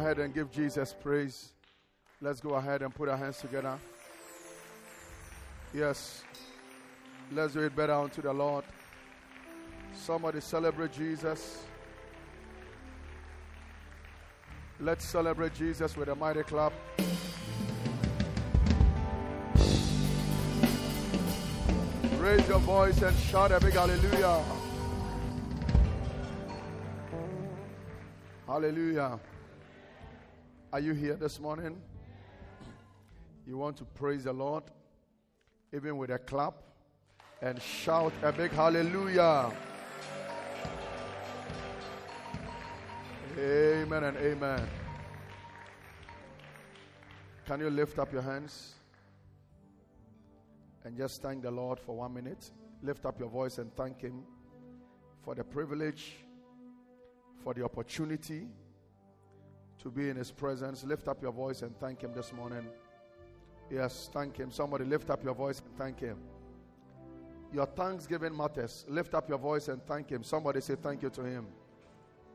and give Jesus praise. Let's go ahead and put our hands together. Yes. Let's do it better unto the Lord. Somebody celebrate Jesus. Let's celebrate Jesus with a mighty clap. Raise your voice and shout a big hallelujah. Hallelujah. Are you here this morning? You want to praise the Lord, even with a clap, and shout a big hallelujah. Amen and amen. Can you lift up your hands and just thank the Lord for one minute? Lift up your voice and thank Him for the privilege, for the opportunity to be in His presence. Lift up your voice and thank Him this morning. Yes, thank Him. Somebody lift up your voice and thank Him. Your thanksgiving matters. Lift up your voice and thank Him. Somebody say thank you to Him.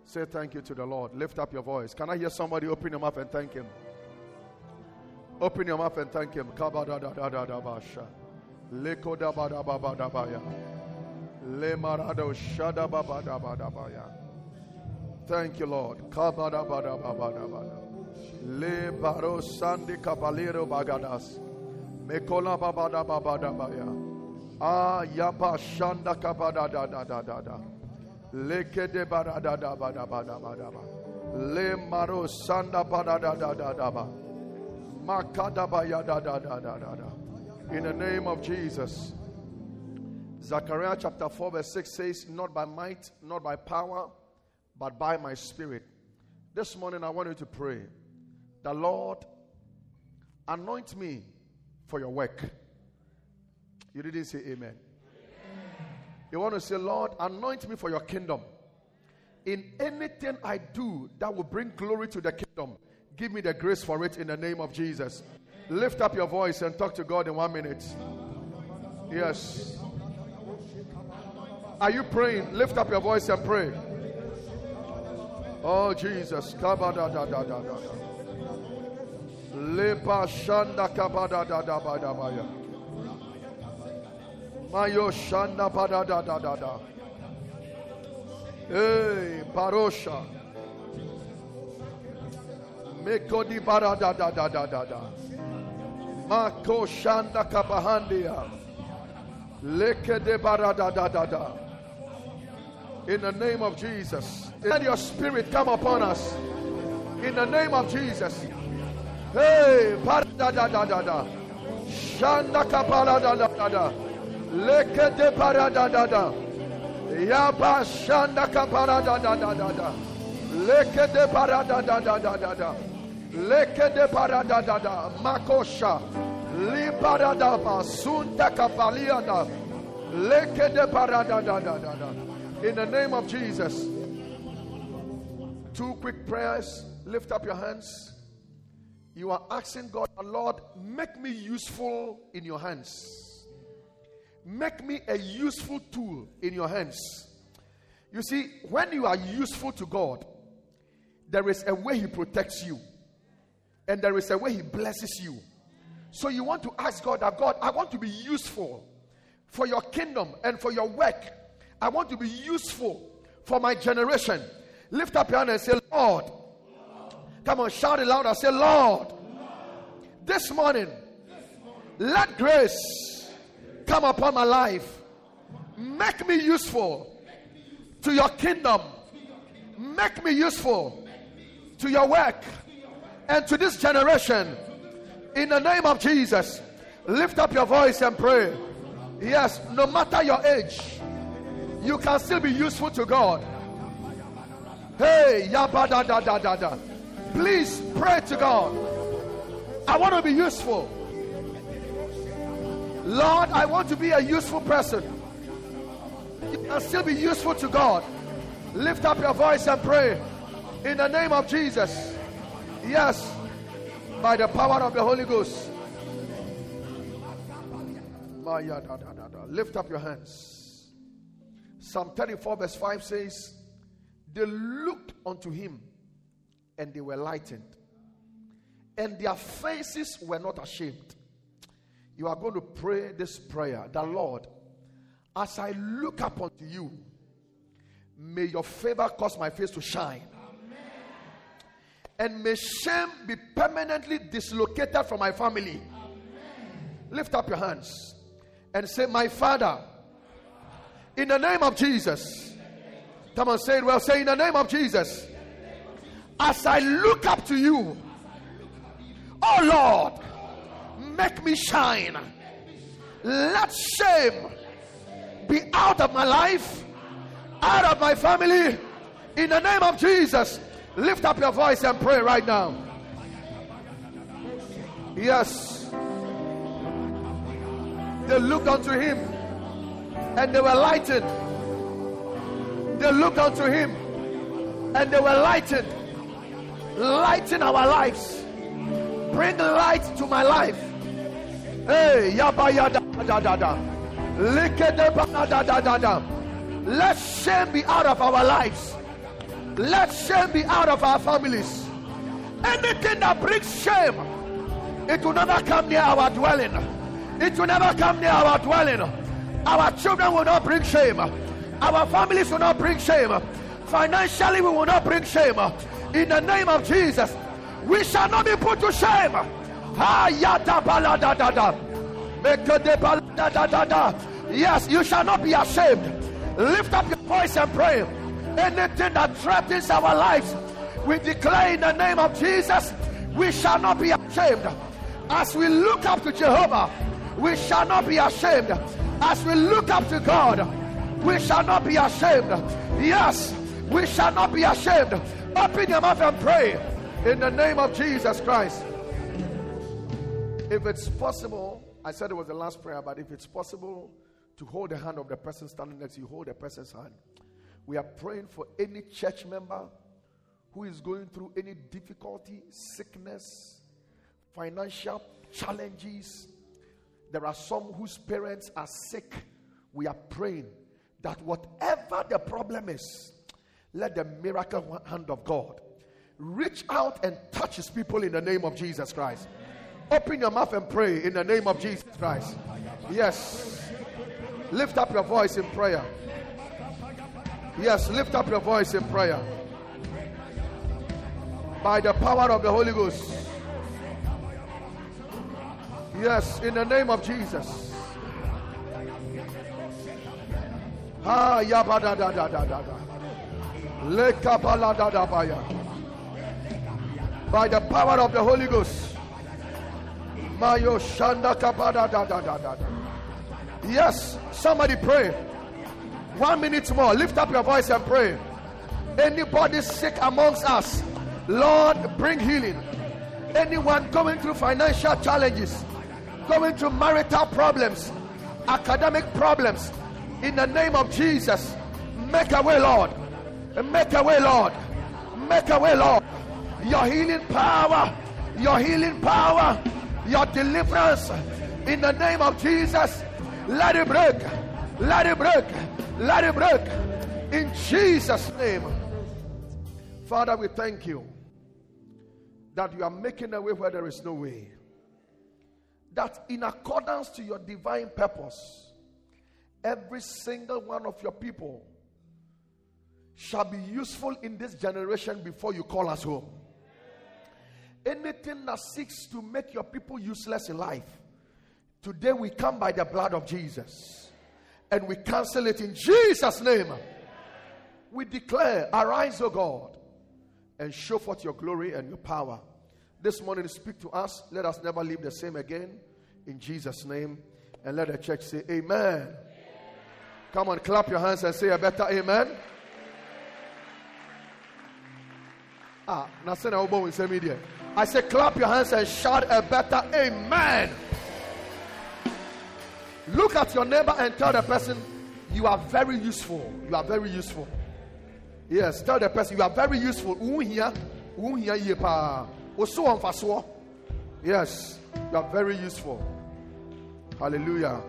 Say thank you to the Lord. Lift up your voice. Can I hear somebody open your mouth and thank Him? Open your mouth and thank Him. Leko da ba da ba ba da ba ya. Le marado shada ba ba da ba da ba ya. Thank you, Lord. Kaba da ba da ba ba da ba. Le baro sandi cabalero bagadas. Mekola ba ba da ba ba da. Ah yaba shanda kaba da da da da da. Leke de ba da da da ba da ba. Le maro sanda ba da da da da ba. Makada ba ya da da da da da da. In the name of Jesus. Zechariah chapter 4, verse 6 says, Not by might, not by power, but by my spirit. This morning I want you to pray. The Lord, anoint me for your work. You didn't say amen. amen. You want to say, Lord, anoint me for your kingdom. In anything I do that will bring glory to the kingdom, give me the grace for it in the name of Jesus. Lift up your voice and talk to God in one minute. Yes. Are you praying? Lift up your voice and pray. Oh, Jesus. Kabada da da da da da. Lepa shanda kabada da da ba da ba ya. Mayo shanda ba da da da da da. Hey, parosha. Mekodi bara da da da da da da. Mako shanda kabahandia. Leke de barada da da da. In the name of Jesus. Let your spirit come upon us. In the name of Jesus. Hey, barada da da da da. Shanda kabala da da da da. Leke de barada da da. Yaba shanda kabala da da da da da. Leke de barada da da da da da. Leke de barada da da. Makosha. Libarada basunda kapaliana. Leke de barada da da da da. In the name of Jesus. Two quick prayers. Lift up your hands. You are asking God, Lord, make me useful in your hands. Make me a useful tool in your hands. You see, when you are useful to God, there is a way He protects you, and there is a way He blesses you. So you want to ask God that God, I want to be useful for your kingdom and for your work. I want to be useful for my generation. Lift up your hand and say, Lord. Come on, shout it loud say, Lord. This morning, let grace come upon my life. Make me useful to your kingdom. Make me useful to your work and to this generation. In the name of Jesus, lift up your voice and pray. Yes, no matter your age, you can still be useful to God. Hey, yabada da da da da. Please pray to God. I want to be useful. Lord, I want to be a useful person. You can still be useful to God. Lift up your voice and pray in the name of Jesus. Yes, by the power of the Holy Ghost. Lift up your hands. Psalm 34, verse 5 says, They looked unto him and they were lightened, and their faces were not ashamed. You are going to pray this prayer the Lord, as I look up unto you, may your favor cause my face to shine. And may shame be permanently dislocated from my family. Lift up your hands and say, My Father, in the name of Jesus. Come on, say it well. Say, In the name of Jesus. As I look up to you, oh Lord, make me shine. Let shame be out of my life, out of my family. In the name of Jesus, lift up your voice and pray right now. Yes. They looked unto him and they were lighted. They looked unto him and they were lighted. Lighten our lives. Bring light to my life. Hey, yaba yada da da da. da da da da. Let shame be out of our lives. Let shame be out of our families. Anything that brings shame, it will never come near our dwelling. It will never come near our dwelling. Our children will not bring shame. Our families will not bring shame. Financially, we will not bring shame. In the name of Jesus, we shall not be put to shame. Yes, you shall not be ashamed. Lift up your voice and pray. Anything that threatens our lives, we declare in the name of Jesus, we shall not be ashamed. As we look up to Jehovah, we shall not be ashamed. As we look up to God, we shall not be ashamed. Yes, we shall not be ashamed. Open your mouth and pray in the name of Jesus Christ. If it's possible, I said it was the last prayer, but if it's possible to hold the hand of the person standing next to you, hold the person's hand. We are praying for any church member who is going through any difficulty, sickness, financial challenges, there are some whose parents are sick. We are praying that whatever the problem is, let the miracle hand of God reach out and touch his people in the name of Jesus Christ. Open your mouth and pray in the name of Jesus Christ. Yes. Lift up your voice in prayer. Yes, lift up your voice in prayer. By the power of the Holy Ghost. Yes, in the name of Jesus. Ah, yabada da da da da da. Lekapala da da. By the power of the Holy Ghost. Mayo shanda kapada da da da da. Yes, somebody pray. One minute more. Lift up your voice and pray. Anybody sick amongst us, Lord, bring healing. Anyone going through financial challenges, going through marital problems, academic problems, in the name of Jesus, make a way, Lord. Make a way, Lord. Make a way, Lord. Your healing power, your healing power, your deliverance in the name of Jesus. Let it break. Let it break. Let it break. In Jesus' name. Father, we thank you that you are making a way where there is no way that in accordance to your divine purpose, every single one of your people shall be useful in this generation before you call us home. Anything that seeks to make your people useless in life, today we come by the blood of Jesus and we cancel it in Jesus' name. We declare, Arise, O God, and show forth your glory and your power. This morning, speak to us. Let us never leave the same again. In Jesus' name. And let the church say, Amen. Come on, clap your hands and say a better Amen. Ah, now say in media. I say, clap your hands and shout a better Amen. Look at your neighbor and tell the person, You are very useful. You are very useful. Yes, tell the person, You are very useful. Yes, you are very useful. Hallelujah.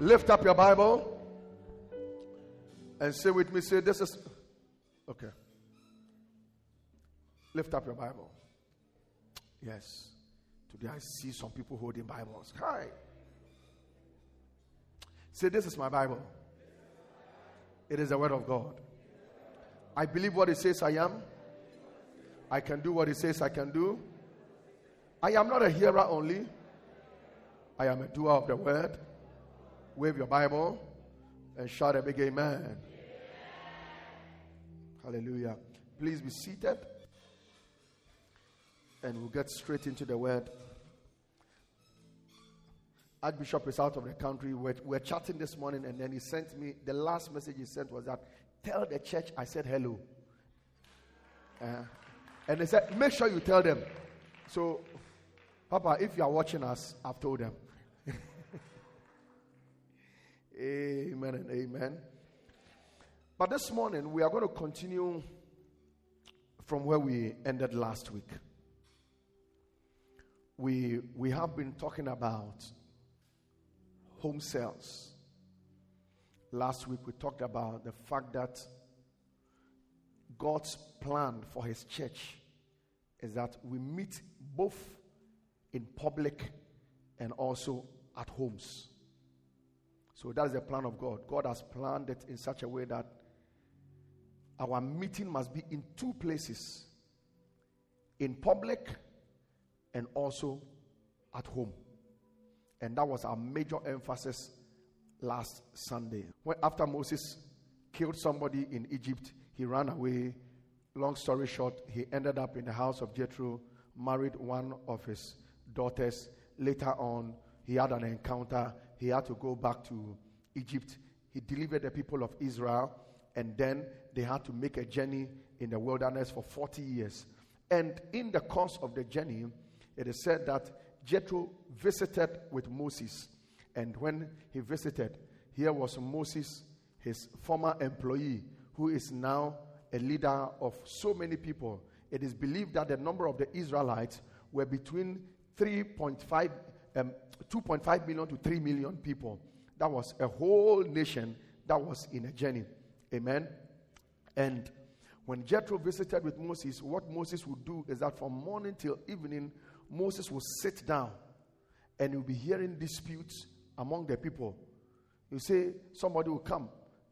Lift up your Bible and say with me, say, This is. Okay. Lift up your Bible. Yes. Today I see some people holding Bibles. Hi. Say, This is my Bible. It is the Word of God. I believe what it says I am. I can do what it says I can do. I am not a hearer only, I am a doer of the Word. Wave your Bible and shout a big amen. Hallelujah. Please be seated and we'll get straight into the Word. Archbishop is out of the country. We're, we're chatting this morning, and then he sent me the last message he sent was that tell the church I said hello. Uh, and they said, make sure you tell them. So, Papa, if you are watching us, I've told them. amen and amen. But this morning, we are going to continue from where we ended last week. We, we have been talking about home cells. Last week we talked about the fact that God's plan for his church is that we meet both in public and also at homes. So that is the plan of God. God has planned it in such a way that our meeting must be in two places in public and also at home. And that was our major emphasis last Sunday. When after Moses killed somebody in Egypt, he ran away. Long story short, he ended up in the house of Jethro, married one of his daughters. Later on, he had an encounter. He had to go back to Egypt. He delivered the people of Israel, and then they had to make a journey in the wilderness for 40 years. And in the course of the journey, it is said that Jethro visited with Moses. And when he visited, here was Moses, his former employee, who is now a leader of so many people. It is believed that the number of the Israelites were between 3.5, um, 2.5 million to 3 million people. That was a whole nation that was in a journey. Amen. And when Jethro visited with Moses, what Moses would do is that from morning till evening, Moses would sit down and you'll be hearing disputes among the people. You say, somebody will come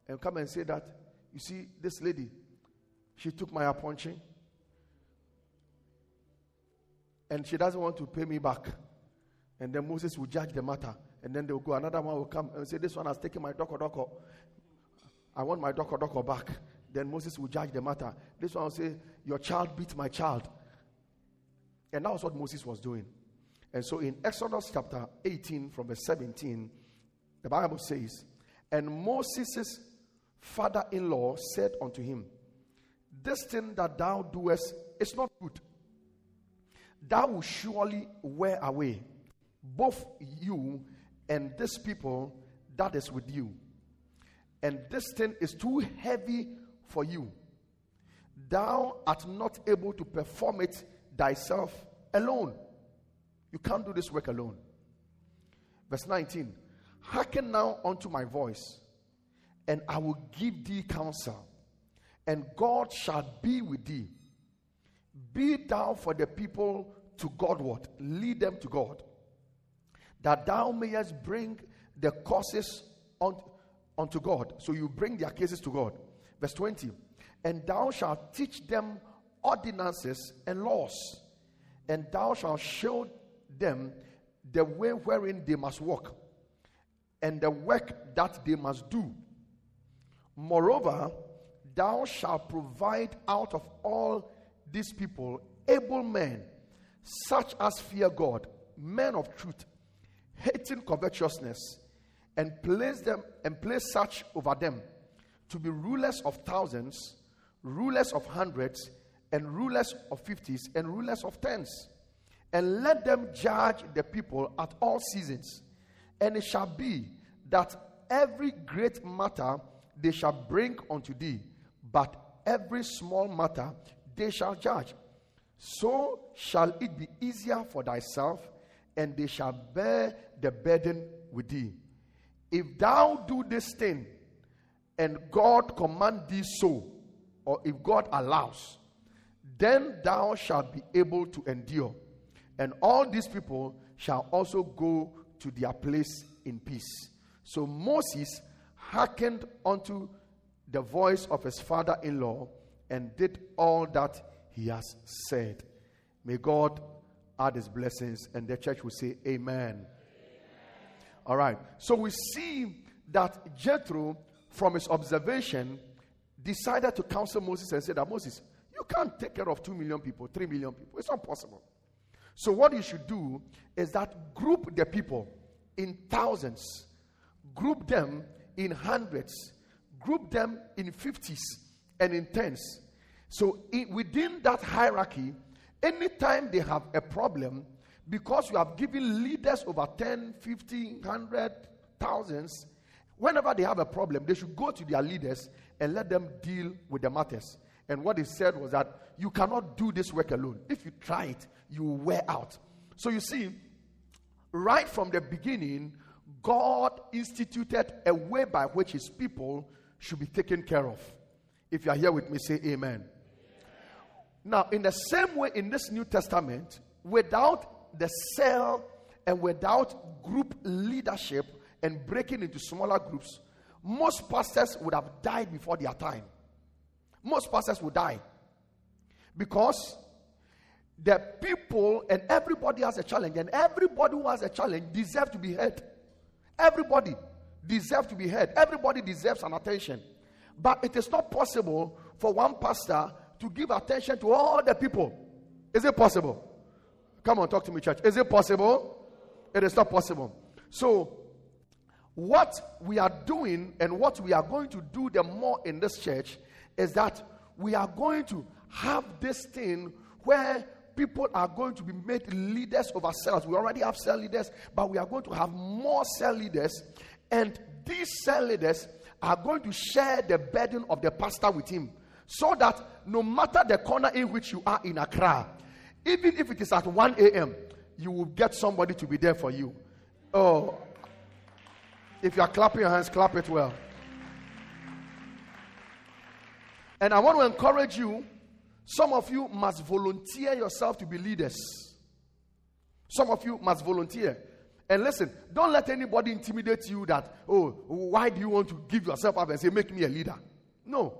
and come and say that, you see, this lady, she took my appointment and she doesn't want to pay me back. And then Moses will judge the matter. And then they'll go, another one will come and say, This one has taken my doko doko. I want my doko doko back. Then Moses will judge the matter. This one will say, Your child beat my child. And that was what Moses was doing. And so in Exodus chapter 18, from verse 17, the Bible says, And Moses' father in law said unto him, This thing that thou doest is not good. Thou will surely wear away both you and this people that is with you. And this thing is too heavy for you. Thou art not able to perform it thyself alone. You can't do this work alone. Verse 19 Hearken now unto my voice, and I will give thee counsel, and God shall be with thee. Be thou for the people to Godward, lead them to God, that thou mayest bring the causes on, unto God. So you bring their cases to God. Verse 20 And thou shalt teach them ordinances and laws and thou shalt show them the way wherein they must walk, and the work that they must do. Moreover, thou shalt provide out of all these people able men, such as fear God, men of truth, hating covetousness, and place them and place such over them to be rulers of thousands, rulers of hundreds, and rulers of fifties and rulers of tens. And let them judge the people at all seasons. And it shall be that every great matter they shall bring unto thee, but every small matter they shall judge. So shall it be easier for thyself, and they shall bear the burden with thee. If thou do this thing, and God command thee so, or if God allows, then thou shalt be able to endure. And all these people shall also go to their place in peace. So Moses hearkened unto the voice of his father in law and did all that he has said. May God add his blessings, and the church will say, Amen. All right. So we see that Jethro, from his observation, decided to counsel Moses and said that Moses, you can't take care of 2 million people, 3 million people. It's not possible. So, what you should do is that group the people in thousands, group them in hundreds, group them in fifties and in tens. So, in, within that hierarchy, anytime they have a problem, because you have given leaders over 10, 50, 100, thousands, whenever they have a problem, they should go to their leaders and let them deal with the matters. And what he said was that you cannot do this work alone. If you try it, you will wear out. So you see, right from the beginning, God instituted a way by which his people should be taken care of. If you are here with me, say amen. Now, in the same way, in this New Testament, without the cell and without group leadership and breaking into smaller groups, most pastors would have died before their time. Most pastors would die because the people and everybody has a challenge, and everybody who has a challenge deserves to be heard. Everybody deserves to be heard. Everybody deserves an attention. But it is not possible for one pastor to give attention to all the people. Is it possible? Come on, talk to me, church. Is it possible? It is not possible. So, what we are doing and what we are going to do the more in this church is that we are going to have this thing where people are going to be made leaders of ourselves. We already have cell leaders, but we are going to have more cell leaders. And these cell leaders are going to share the burden of the pastor with him. So that no matter the corner in which you are in Accra, even if it is at 1 a.m., you will get somebody to be there for you. Oh, if you are clapping your hands, clap it well. And I want to encourage you some of you must volunteer yourself to be leaders. Some of you must volunteer. And listen, don't let anybody intimidate you that, oh, why do you want to give yourself up and say, make me a leader? No.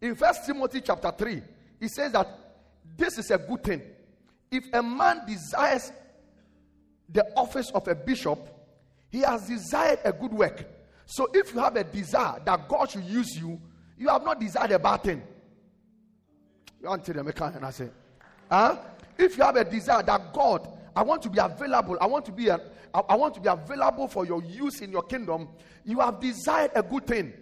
In First Timothy chapter 3, he says that this is a good thing. If a man desires the office of a bishop, he has desired a good work. So if you have a desire that God should use you, you have not desired a bad thing. You want to them and I say, huh? If you have a desire that God, I want to be available, I want to be a, I want to be available for your use in your kingdom, you have desired a good thing.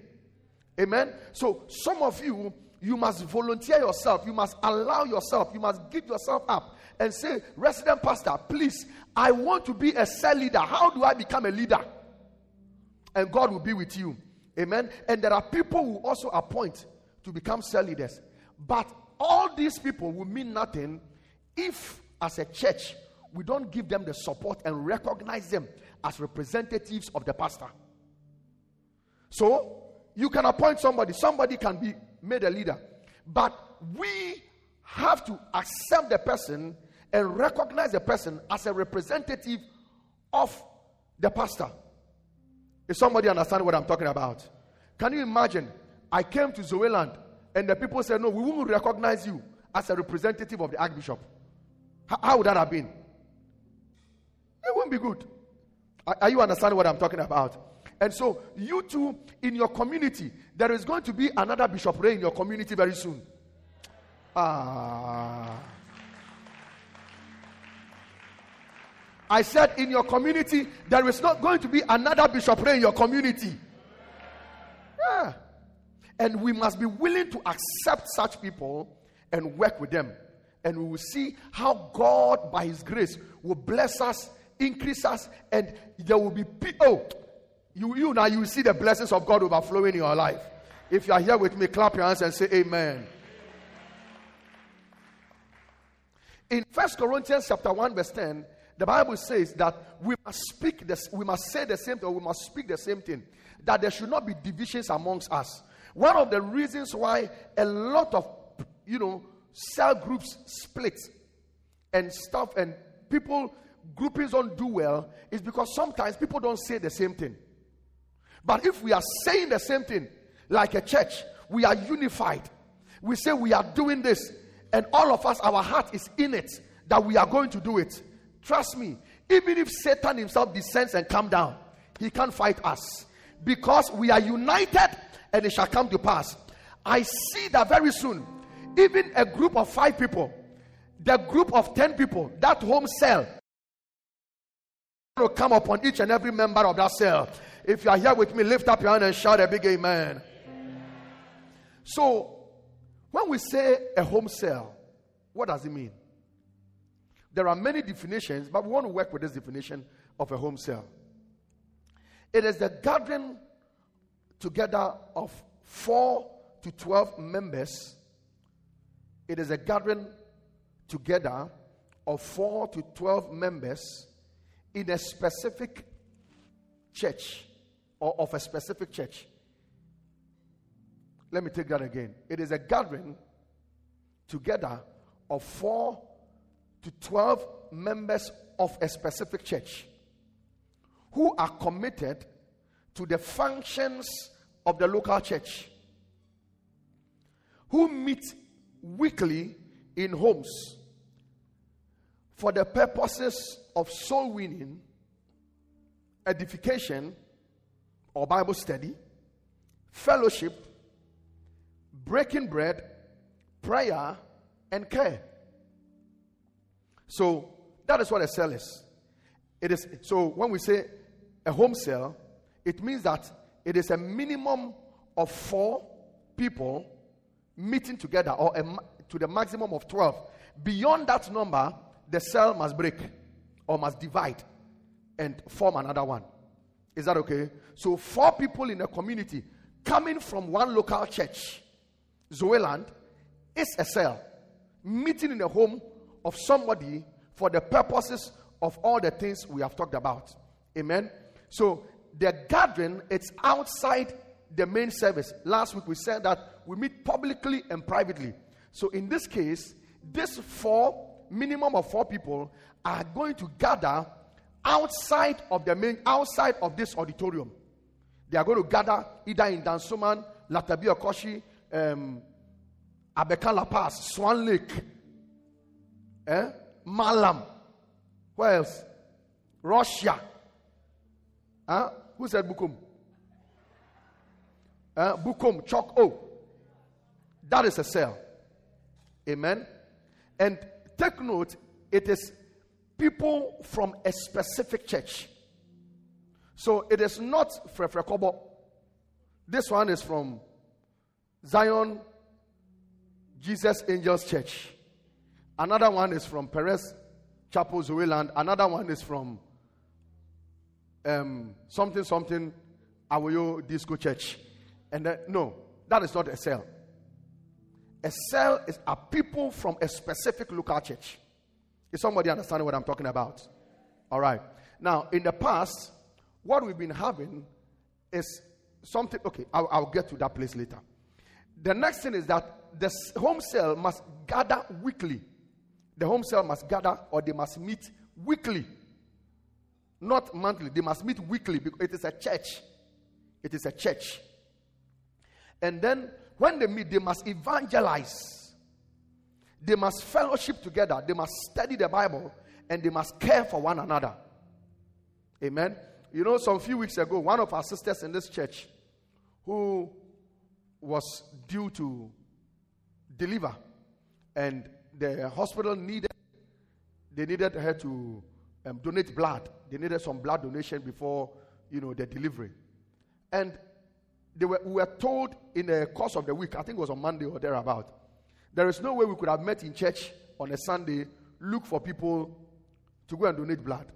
Amen. So some of you, you must volunteer yourself, you must allow yourself, you must give yourself up and say, resident pastor, please, I want to be a cell leader. How do I become a leader? And God will be with you. Amen. And there are people who also appoint to become cell leaders. But all these people will mean nothing if, as a church, we don't give them the support and recognize them as representatives of the pastor. So, you can appoint somebody, somebody can be made a leader, but we have to accept the person and recognize the person as a representative of the pastor. If somebody understand what I'm talking about, can you imagine? I came to Zoeland and the people said, No, we won't recognize you as a representative of the Archbishop. How, how would that have been? It won't be good. Are, are you understanding what I'm talking about? And so, you too, in your community, there is going to be another Bishop in your community very soon. Ah. I said, in your community, there is not going to be another Bishop in your community. Yeah. And we must be willing to accept such people and work with them. And we will see how God, by His grace, will bless us, increase us, and there will be people. Oh, you, you now you will see the blessings of God overflowing in your life. If you are here with me, clap your hands and say Amen. In First Corinthians chapter 1, verse 10, the Bible says that we must speak this, we must say the same thing, we must speak the same thing. That there should not be divisions amongst us. One of the reasons why a lot of, you know, cell groups split and stuff and people groupings don't do well is because sometimes people don't say the same thing. But if we are saying the same thing, like a church, we are unified. We say we are doing this, and all of us, our heart is in it that we are going to do it. Trust me, even if Satan himself descends and come down, he can't fight us because we are united and it shall come to pass. I see that very soon, even a group of five people, the group of ten people, that home cell will come upon each and every member of that cell. If you are here with me, lift up your hand and shout a big amen. So, when we say a home cell, what does it mean? There are many definitions, but we want to work with this definition of a home cell. It is the gathering together of 4 to 12 members. It is a gathering together of 4 to 12 members in a specific church or of a specific church. Let me take that again. It is a gathering together of 4 to 12 members of a specific church who are committed to the functions of the local church, who meet weekly in homes for the purposes of soul winning, edification or Bible study, fellowship, breaking bread, prayer, and care. So that is what a cell is. It is so when we say a home cell, it means that it is a minimum of four people meeting together or a, to the maximum of 12. Beyond that number, the cell must break or must divide and form another one. Is that okay? So, four people in a community coming from one local church, Zoeland, is a cell meeting in a home of somebody for the purposes of all the things we have talked about. Amen. So the gathering it's outside the main service. Last week we said that we meet publicly and privately. So in this case, this four minimum of four people are going to gather outside of the main outside of this auditorium. They are going to gather either in Dansoman, Lartebiokorshie, um, Abeka Lapaz, Swan Lake, eh? Mallam. Where else? Russia. Huh? Who said Bukom? Uh, Bukom, Chok O. That is a cell. Amen. And take note, it is people from a specific church. So it is not Frefrekobo. This one is from Zion Jesus Angels Church. Another one is from Perez Chapel, Zoeland. Another one is from um, something, something, Awayo Disco Church. And no, that is not a cell. A cell is a people from a specific local church. Is somebody understanding what I'm talking about? All right. Now, in the past, what we've been having is something. Okay, I'll, I'll get to that place later. The next thing is that the home cell must gather weekly. The home cell must gather or they must meet weekly not monthly. They must meet weekly because it is a church. It is a church. And then when they meet, they must evangelize. They must fellowship together. They must study the Bible and they must care for one another. Amen. You know, some few weeks ago, one of our sisters in this church who was due to deliver and the hospital needed they needed her to um, donate blood. They needed some blood donation before, you know, the delivery. And they were, we were told in the course of the week, I think it was on Monday or thereabout, there is no way we could have met in church on a Sunday, look for people to go and donate blood.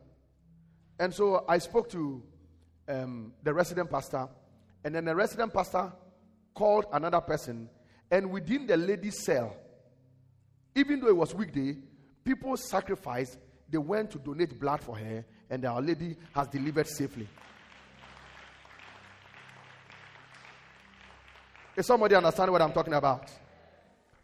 And so I spoke to um, the resident pastor, and then the resident pastor called another person, and within the ladies' cell, even though it was weekday, people sacrificed they went to donate blood for her, and Our Lady has delivered safely. Is somebody understand what I'm talking about?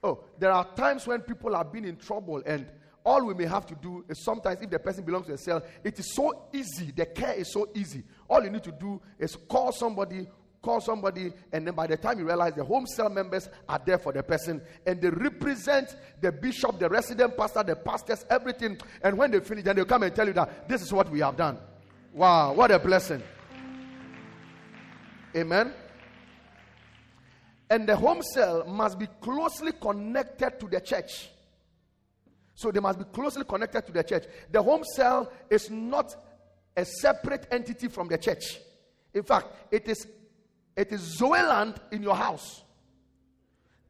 Oh, there are times when people have been in trouble and all we may have to do is sometimes if the person belongs to a cell, it is so easy. The care is so easy. All you need to do is call somebody, call somebody, and then by the time you realize the home cell members are there for the person and they represent the bishop, the resident pastor, the pastors, everything. And when they finish, then they'll come and tell you that this is what we have done. Wow, what a blessing. Amen. And the home cell must be closely connected to the church. So they must be closely connected to the church. The home cell is not a separate entity from the church. In fact, it is it is Zoeland in your house.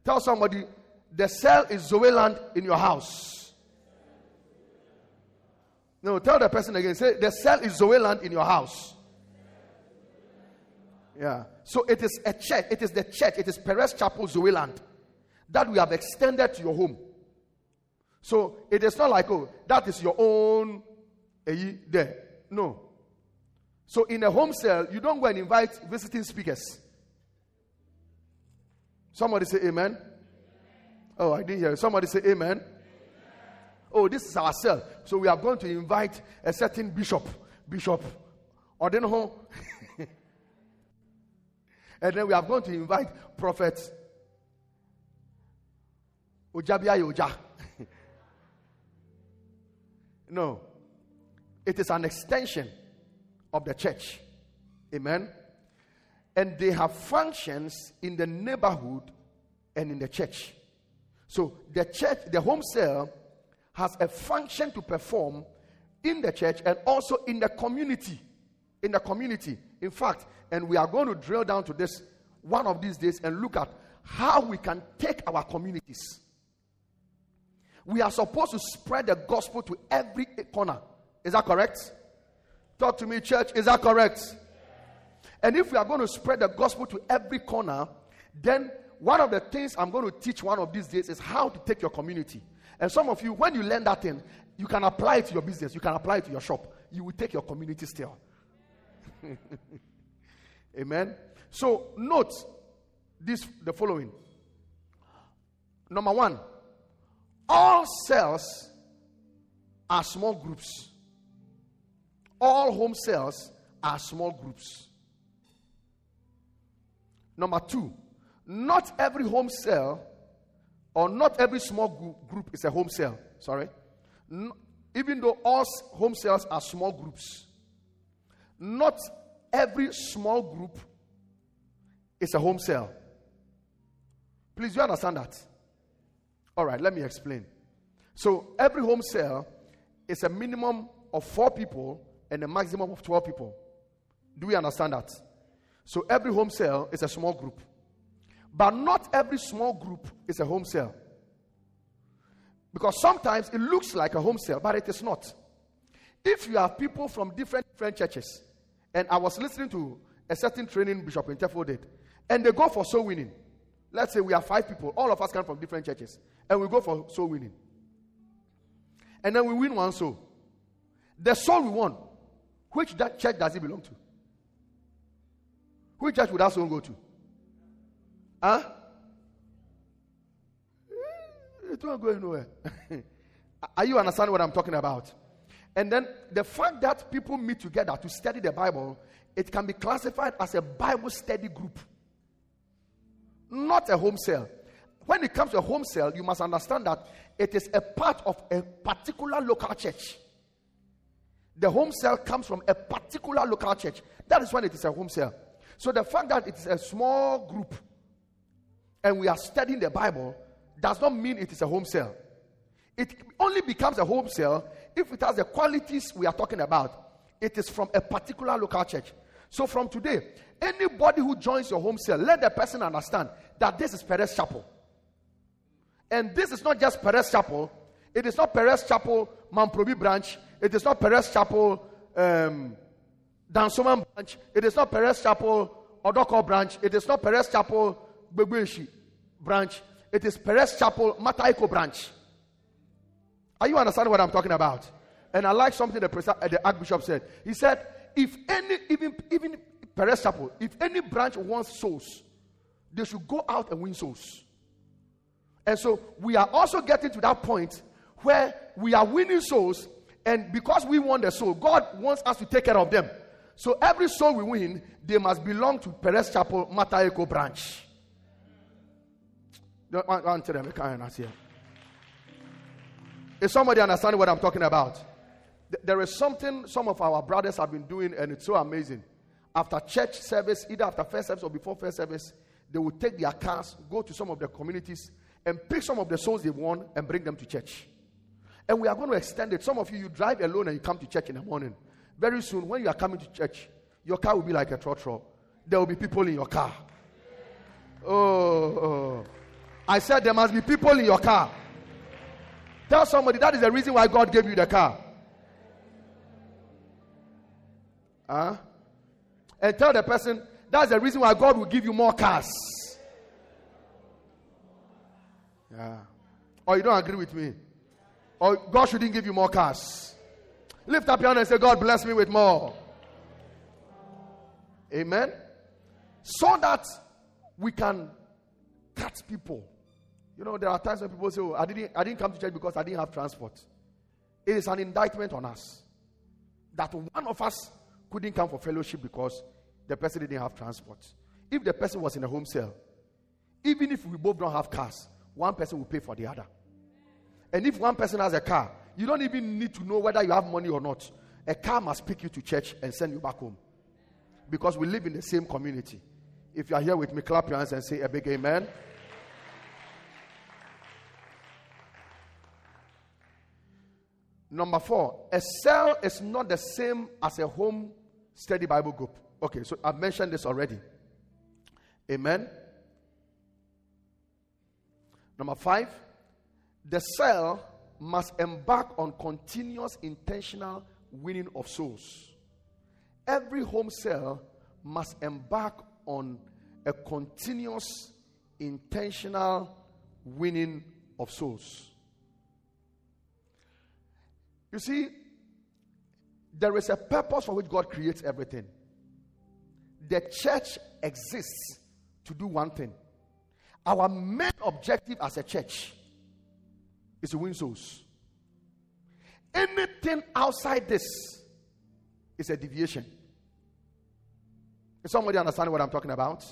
Tell somebody the cell is Zoeland in your house. No, tell the person again. Say the cell is Zoeland in your house. Yeah. So it is a church. It is the church. It is Perez Chapel Zoeland that we have extended to your home. So it is not like, oh, that is your own eh, there. No. So in a home cell, you don't go and invite visiting speakers. Somebody say amen. Oh, I didn't hear. Somebody say amen. Oh, this is our cell. So we are going to invite a certain bishop. Bishop. Home. and then we are going to invite prophet Ojabia Yoja. No. It is an extension of the church. Amen. And they have functions in the neighborhood and in the church. So the church, the home cell, has a function to perform in the church and also in the community. In the community. In fact, and we are going to drill down to this one of these days and look at how we can take our communities we are supposed to spread the gospel to every corner. Is that correct? Talk to me, church. Is that correct? And if we are going to spread the gospel to every corner, then one of the things I'm going to teach one of these days is how to take your community. And some of you, when you learn that thing, you can apply it to your business, you can apply it to your shop. You will take your community still. Amen. So note this the following. Number one, all cells are small groups. All home cells are small groups. Number two, not every home cell or not every small group is a home cell. Sorry. even though all home cells are small groups, not every small group is a home cell. Please, you understand that? All right, let me explain. So every home cell is a minimum of four people and a maximum of 12 people. Do we understand that? So every home cell is a small group. But not every small group is a home cell. Because sometimes it looks like a home cell, but it is not. If you have people from different, different churches, and I was listening to a certain training Bishop Intefo did, and they go for soul winning. Let's say we are five people, all of us come from different churches, and we go for soul winning. And then we win one soul. The soul we won, which that church does it belong to? Which church would that soul go to? Huh? Hmm, it won't go anywhere. Are you understanding what I'm talking about? And then the fact that people meet together to study the Bible, it can be classified as a Bible study group not a home cell. When it comes to a home cell, you must understand that it is a part of a particular local church. The home cell comes from a particular local church. That is when it is a home cell. So the fact that it is a small group and we are studying the Bible does not mean it is a home cell. It only becomes a home cell if it has the qualities we are talking about. It is from a particular local church. So from today, anybody who joins your home cell, let the person understand that this is Perez Chapel. And this is not just Perez Chapel. It is not Perez Chapel Mamprobi branch. It is not Perez Chapel um, Dansoman branch. It is not Perez Chapel Odorkor branch. It is not Perez Chapel Bubuashie branch. It is Perez Chapel Mataheko branch. Are you understanding what I'm talking about? And I like something the, the Archbishop said. He said, if any, even, even Perez Chapel, if any branch wants souls, they should go out and win souls. And so we are also getting to that point where we are winning souls, and because we want the soul, God wants us to take care of them. So every soul we win, they must belong to Perez Chapel Mataheko branch. Is somebody understanding what I'm talking about? There is something some of our brothers have been doing, and it's so amazing. After church service, either after first service or before first service, they will take their cars, go to some of the communities, and pick some of the souls they won and bring them to church. And we are going to extend it. Some of you, you drive alone and you come to church in the morning. Very soon, when you are coming to church, your car will be like a trotro. There will be people in your car. Oh, oh, I said there must be people in your car. Tell somebody that is the reason why God gave you the car. Huh? And tell the person that's the reason why God will give you more cars. Yeah. Or you don't agree with me? Or God shouldn't give you more cars. Lift up your hand and say, God bless me with more. Amen. So that we can cut people. You know, there are times when people say, oh, I didn't, I didn't come to church because I didn't have transport. It is an indictment on us that one of us couldn't come for fellowship because the person didn't have transport. If the person was in a home cell, even if we both don't have cars, one person will pay for the other. And if one person has a car, you don't even need to know whether you have money or not. A car must pick you to church and send you back home. Because we live in the same community. If you are here with me, clap your hands and say a big amen. Number four, a cell is not the same as a home study Bible group. Okay, so I've mentioned this already. Amen. Number five, the cell must embark on continuous intentional winning of souls. Every home cell must embark on a continuous intentional winning of souls. You see, there is a purpose for which God creates everything. The church exists to do one thing. Our main objective as a church is to win souls. Anything outside this is a deviation. Is somebody understanding what I'm talking about?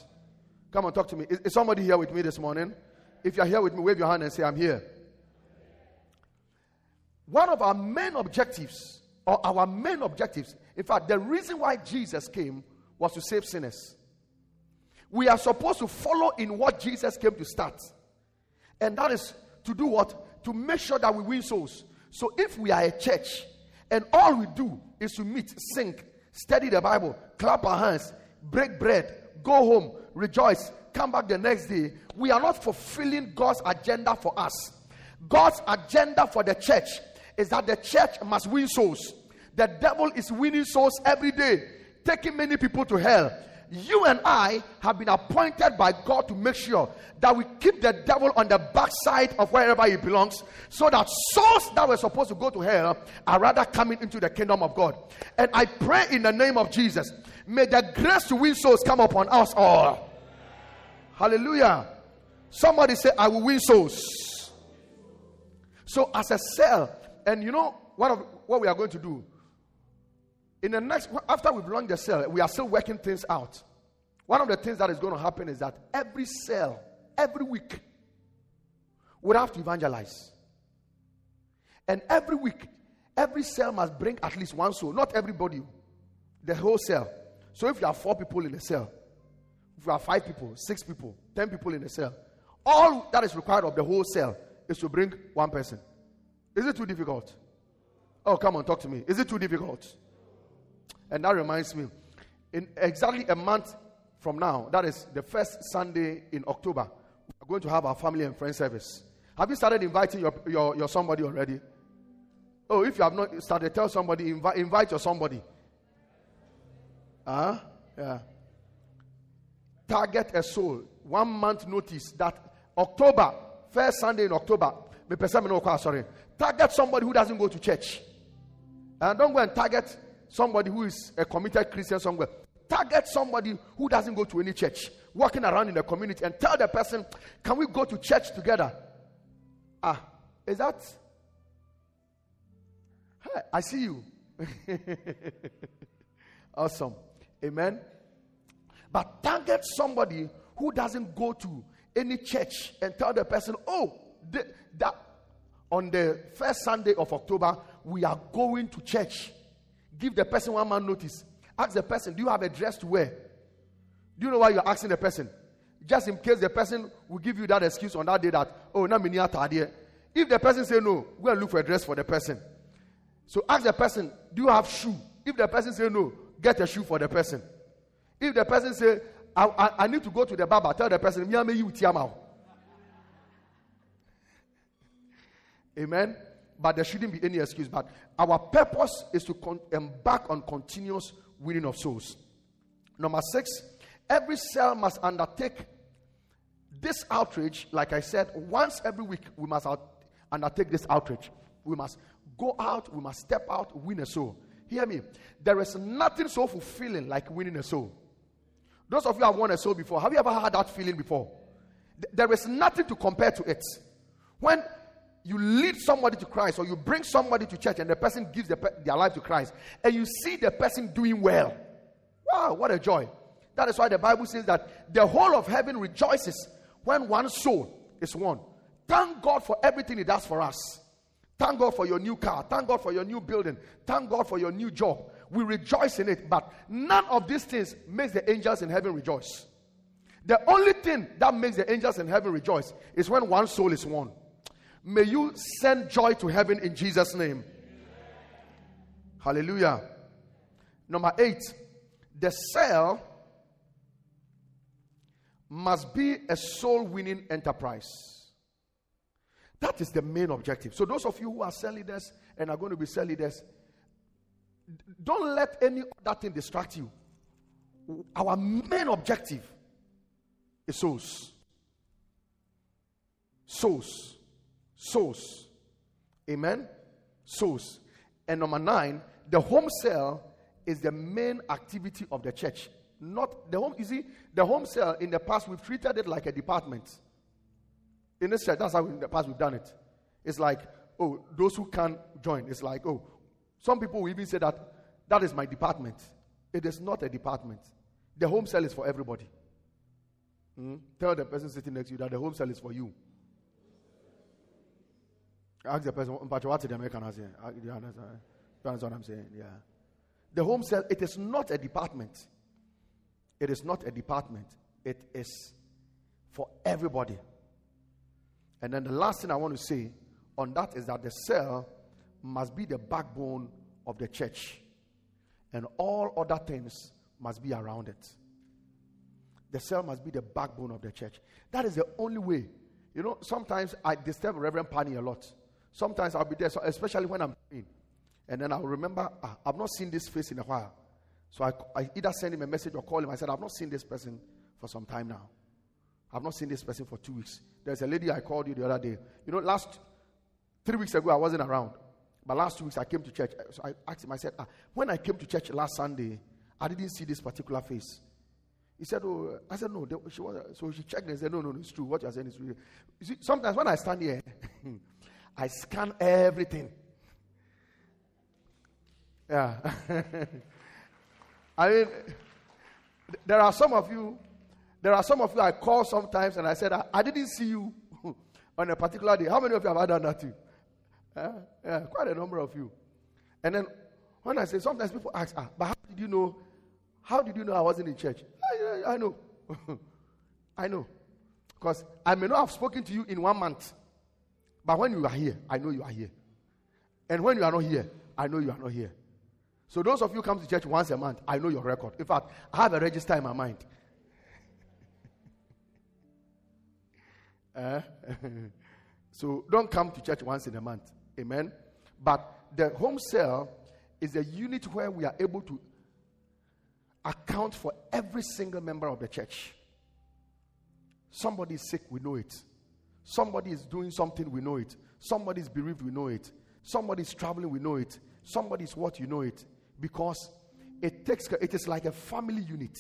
Come on, talk to me. Is, is somebody here with me this morning? If you're here with me, wave your hand and say, I'm here. One of our main objectives, or our main objectives, in fact, the reason why Jesus came was to save sinners. We are supposed to follow in what Jesus came to start. And that is to do what? To make sure that we win souls. So if we are a church and all we do is to meet, sing, study the Bible, clap our hands, break bread, go home, rejoice, come back the next day, we are not fulfilling God's agenda for us. God's agenda for the church is that the church must win souls. The devil is winning souls every day, taking many people to hell. You and I have been appointed by God to make sure that we keep the devil on the backside of wherever he belongs, so that souls that were supposed to go to hell are rather coming into the kingdom of God. And I pray in the name of Jesus, may the grace to win souls come upon us all. Hallelujah. Somebody say, I will win souls. So, as a cell, and you know what, what we are going to do? In the next, after we've launched the cell, we are still working things out. One of the things that is going to happen is that every cell, every week, would have to evangelize. And every week, every cell must bring at least one soul. Not everybody, the whole cell. So if you have four people in a cell, if you have five people, six people, ten people in a cell, all that is required of the whole cell is to bring one person. Is it too difficult? Oh, come on, talk to me. Is it too difficult? And that reminds me, in exactly a month from now, that is the first Sunday in October, we're going to have our family and friend service. Have you started inviting your, your, your somebody already? Oh, if you have not started, tell somebody, invite, invite your somebody. Ah, uh, yeah. Target a soul. One month notice that October, first Sunday in October, me sorry. Target somebody who doesn't go to church. And don't go and target somebody who is a committed Christian somewhere. Target somebody who doesn't go to any church, walking around in the community, and tell the person, Can we go to church together? Ah, is that? Hey, I see you. awesome. Amen. But target somebody who doesn't go to any church and tell the person, oh, the, that on the first Sunday of October, we are going to church. Give the person one man notice. Ask the person, do you have a dress to wear? Do you know why you're asking the person? Just in case the person will give you that excuse on that day that, oh, na mini If the person say no, go and look for a dress for the person. So ask the person, do you have shoe? If the person say no, get a shoe for the person. If the person say, I, I, I need to go to the barber, tell the person, me you Amen. But there shouldn't be any excuse. But our purpose is to con- embark on continuous winning of souls. Number six, every cell must undertake this outreach. Like I said, once every week, we must out- undertake this outreach. We must go out, we must step out, win a soul. Hear me. There is nothing so fulfilling like winning a soul. Those of you have won a soul before, have you ever had that feeling before? There is nothing to compare to it. When you lead somebody to Christ or you bring somebody to church and the person gives the, their life to Christ and you see the person doing well. Wow, what a joy. That is why the Bible says that the whole of heaven rejoices when one soul is won. Thank God for everything He does for us. Thank God for your new car. Thank God for your new building. Thank God for your new job. We rejoice in it. But none of these things makes the angels in heaven rejoice. The only thing that makes the angels in heaven rejoice is when one soul is won. May you send joy to heaven in Jesus' name. Hallelujah. Number eight, the cell must be a soul winning enterprise. That is the main objective. So, those of you who are cell leaders and are going to be cell leaders, don't let any other thing distract you. Our main objective is souls. Souls. Souls. Amen? Souls. And number nine, the home cell is the main activity of the church. Not the home, you see, the home cell in the past, we've treated it like a department. In this church, that's how in the past we've done it. It's like, oh, those who can join. It's like, oh, some people will even say that that is my department. It is not a department. The home cell is for everybody. Hmm? Tell the person sitting next to you that the home cell is for you. Ask the person, what's the American say? You understand what I'm saying? Yeah. The home cell, it is not a department. It is not a department. It is for everybody. And then the last thing I want to say on that is that the cell must be the backbone of the church, and all other things must be around it. The cell must be the backbone of the church. That is the only way. You know, sometimes I disturb Reverend Pani a lot. Sometimes I'll be there, so especially when I'm in. And then I'll remember, ah, I've not seen this face in a while. So I, I either send him a message or call him. I said, I've not seen this person for some time now. I've not seen this person for two weeks. There's a lady I called you the other day. You know, last three weeks ago, I wasn't around. But last two weeks, I came to church. So I asked him, I said, ah, when I came to church last Sunday, I didn't see this particular face. He said, Oh, I said, No. She was, so she checked and said, No, no, no, it's true. What you're saying is true. See, sometimes when I stand here, I scan everything. Yeah. I mean, there are some of you there are some of you I call sometimes and I said, I, I didn't see you on a particular day. How many of you have done that too? Uh, yeah, quite a number of you. And then when I say, sometimes people ask, ah, but how did you know? How did you know I wasn't in church? I, I, I know. I know. Because I may not have spoken to you in one month. But when you are here, I know you are here. And when you are not here, I know you are not here. So those of you come to church once a month, I know your record. In fact, I have a register in my mind. Uh, so don't come to church once in a month. Amen. But the home cell is a unit where we are able to account for every single member of the church. Somebody is sick, we know it. Somebody is doing something, we know it. Somebody is bereaved, we know it. Somebody is traveling, we know it. Somebody is what, you know it. Because it takes, it is like a family unit.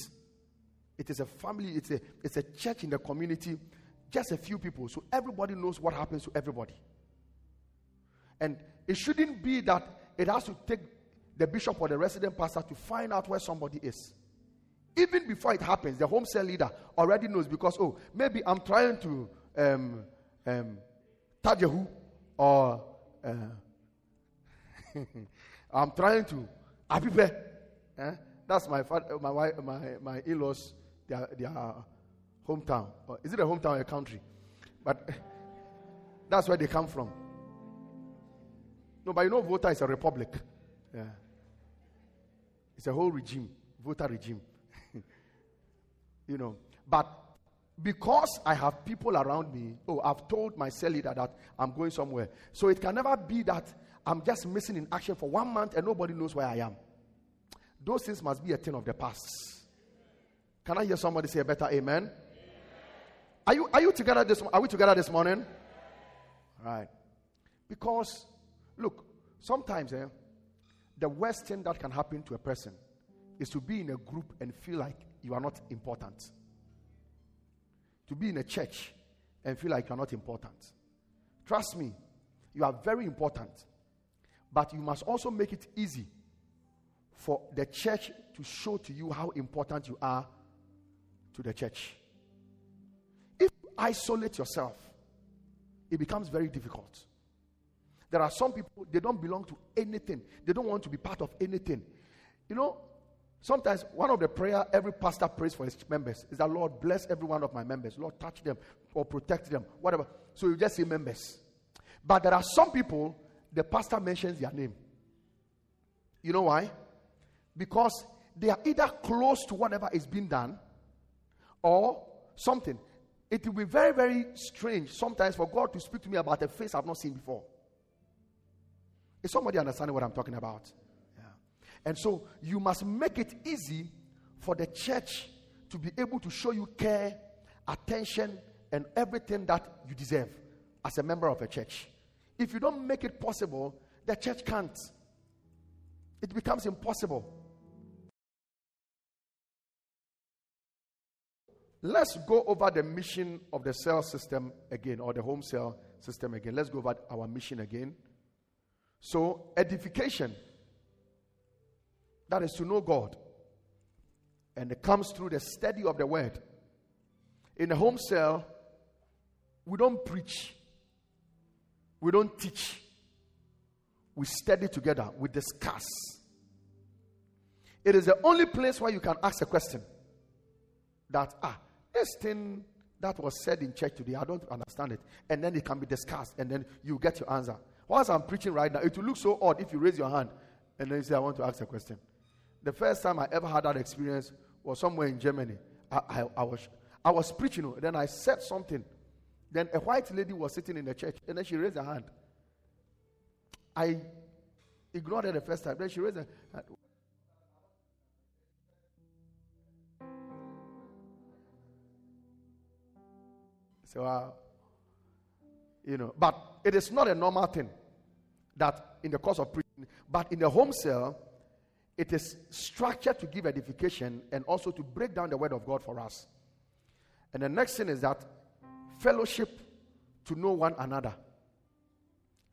It is a family, it's a, it's a church in the community just a few people. So everybody knows what happens to everybody. And it shouldn't be that it has to take the bishop or the resident pastor to find out where somebody is. Even before it happens, the home cell leader already knows because, oh, maybe I'm trying to um, um, or uh, I'm trying to Apipe. Eh? That's my father, my wife, my, my in-laws, their, their hometown. Or is it a hometown or a country? But that's where they come from. No, but you know, Volta is a republic. Yeah. It's a whole regime, Volta regime. you know, but because I have people around me, oh, I've told my cell leader that I'm going somewhere. So it can never be that I'm just missing in action for one month and nobody knows where I am. Those things must be a thing of the past. Can I hear somebody say a better amen? amen. Are you are you together this are we together this morning? Right. Because look, sometimes eh, the worst thing that can happen to a person is to be in a group and feel like you are not important. To be in a church and feel like you are not important. Trust me, you are very important. But you must also make it easy for the church to show to you how important you are to the church. If you isolate yourself, it becomes very difficult. There are some people, they don't belong to anything, they don't want to be part of anything. You know, sometimes one of the prayer every pastor prays for his members is that Lord bless every one of my members, Lord touch them or protect them, whatever. So you just say members. But there are some people, the pastor mentions their name. You know why? Because they are either close to whatever is being done or something. It will be very, very strange sometimes for God to speak to me about a face I've not seen before. Is somebody understanding what I'm talking about? And so you must make it easy for the church to be able to show you care, attention, and everything that you deserve as a member of a church. If you don't make it possible, the church can't. It becomes impossible. Let's go over the mission of the cell system again, or the home cell system again. Let's go over our mission again. So, edification, that is to know God. And it comes through the study of the word. In the home cell, we don't preach, we don't teach, we study together, we discuss. It is the only place where you can ask a question that, ah, this thing that was said in church today, I don't understand it. And then it can be discussed, and then you get your answer. Whilst I'm preaching right now, it will look so odd if you raise your hand and then you say, I want to ask a question. The first time I ever had that experience was somewhere in Germany. I, I, I was, I was preaching, then I said something. Then a white lady was sitting in the church, and then she raised her hand. I ignored her the first time. Then she raised her hand. So, uh, you know, but it is not a normal thing that in the course of preaching, but in the home cell, it is structured to give edification and also to break down the word of God for us. And the next thing is that fellowship to know one another.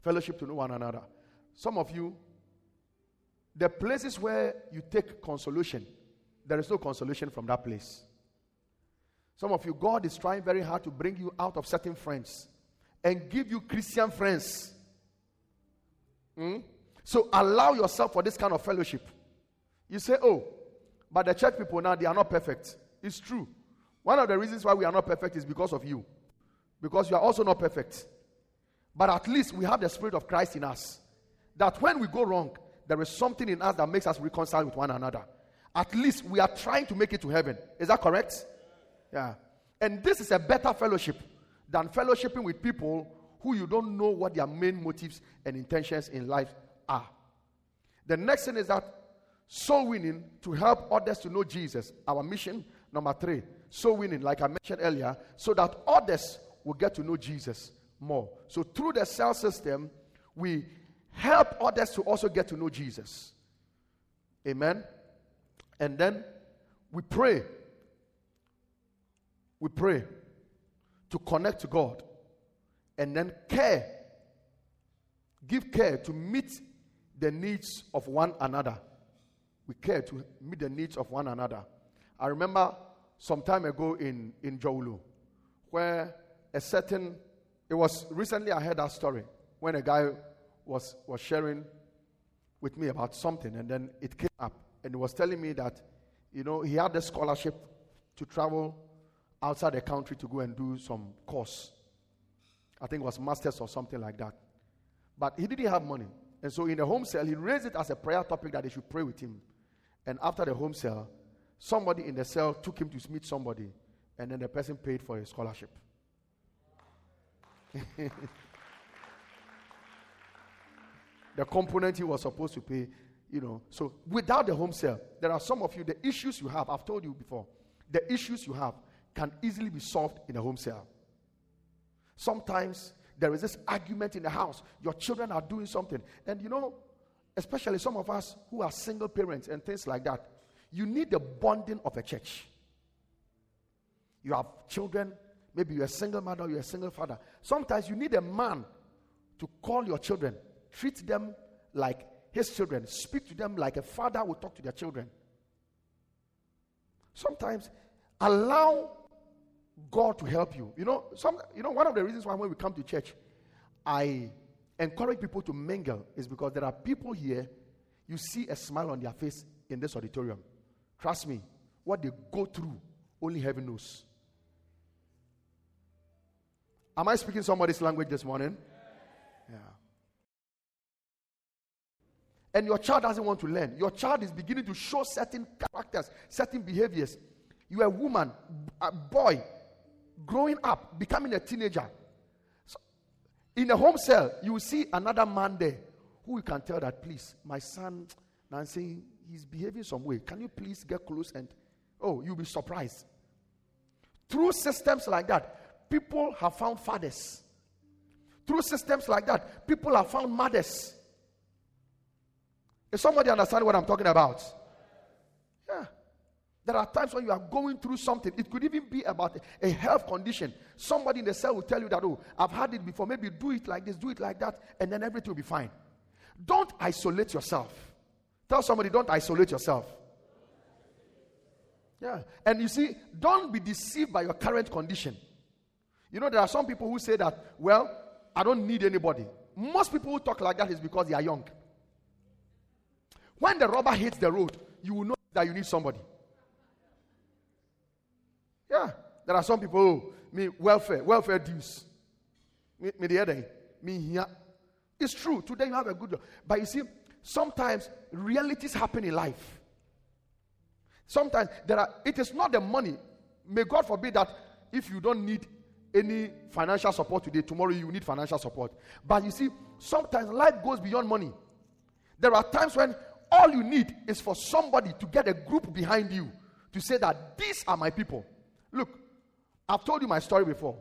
Fellowship to know one another. Some of you, the places where you take consolation, there is no consolation from that place. Some of you, God is trying very hard to bring you out of certain friends and give you Christian friends. Mm? So allow yourself for this kind of fellowship. You say, oh, but the church people now, they are not perfect. It's true. One of the reasons why we are not perfect is because of you. Because you are also not perfect. But at least we have the Spirit of Christ in us. That when we go wrong, there is something in us that makes us reconcile with one another. At least we are trying to make it to heaven. Is that correct? Yeah. And this is a better fellowship than fellowshipping with people who you don't know what their main motives and intentions in life are. The next thing is that soul winning to help others to know Jesus. Our mission number three, soul winning, like I mentioned earlier, so that others will get to know Jesus more. So through the cell system, we help others to also get to know Jesus. Amen. And then we pray. We pray to connect to God and then care. give care to meet the needs of one another. We care to meet the needs of one another. I remember some time ago in, in Dzorwulu, where a certain, it was recently I heard that story when a guy was, was sharing with me about something, and then it came up, and he was telling me that, you know, he had a scholarship to travel outside the country to go and do some course. I think it was masters or something like that. But he didn't have money. And so in the home cell, he raised it as a prayer topic that they should pray with him. And after the home cell, somebody in the cell took him to meet somebody, and then the person paid for his scholarship. the component he was supposed to pay, you know. So without the home cell, there are some of you, the issues you have, I've told you before, the issues you have can easily be solved in a home cell. Sometimes there is this argument in the house. Your children are doing something. And you know, especially some of us who are single parents and things like that, you need the bonding of a church. You have children, maybe you're a single mother, you're a single father. Sometimes you need a man to call your children, treat them like his children, speak to them like a father would talk to their children. Sometimes allow God to help you. You know, some you know one of the reasons why when we come to church, I encourage people to mingle is because there are people here, you see a smile on their face in this auditorium. Trust me, what they go through, only heaven knows. Am I speaking somebody's language this morning? Yeah. And your child doesn't want to learn. Your child is beginning to show certain characters, certain behaviors. You're a woman, a boy, growing up, becoming a teenager. In a home cell, you will see another man there who you can tell that, please, my son, Nancy, he's behaving some way. Can you please get close and, oh, you'll be surprised. Through systems like that, people have found fathers. Through systems like that, people have found mothers. Is somebody understand what I'm talking about? There are times when you are going through something. It could even be about a health condition. Somebody in the cell will tell you that, oh, I've had it before. Maybe do it like this, do it like that, and then everything will be fine. Don't isolate yourself. Tell somebody, don't isolate yourself. Yeah. And you see, don't be deceived by your current condition. You know, there are some people who say that, well, I don't need anybody. Most people who talk like that is because they are young. When the rubber hits the road, you will know that you need somebody. Yeah. There are some people who me welfare, welfare dues. Me, me the other me here. It's true. Today you have a good job. But you see, sometimes realities happen in life. Sometimes there are it is not the money. May God forbid that if you don't need any financial support today, tomorrow you need financial support. But you see, sometimes life goes beyond money. There are times when all you need is for somebody to get a group behind you to say that these are my people. Look, I've told you my story before.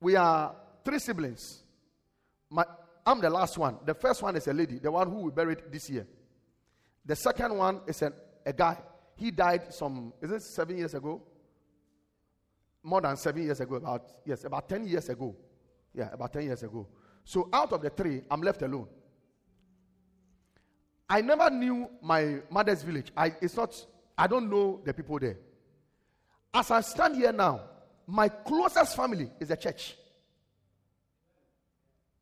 We are three siblings. My, I'm the last one. The first one is a lady, the one who we buried this year. The second one is a, guy. He died some, is it seven years ago? More than seven years ago, about, yes, about 10 years ago. Yeah, about 10 years ago. So out of the three, I'm left alone. I never knew my mother's village. I, it's not, I don't know the people there. As I stand here now, my closest family is a church.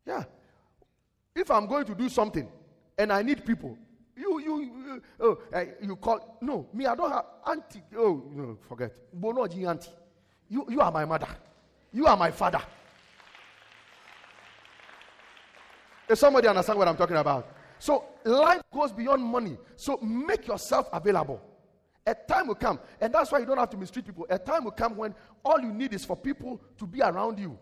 Yeah. If I'm going to do something and I need people, you you you, oh, uh, you call no me I don't have auntie oh no forget bonoji auntie you you are my mother you are my father. If somebody understand what I'm talking about? So life goes beyond money. So make yourself available. A time will come, and that's why you don't have to mistreat people. A time will come when all you need is for people to be around you.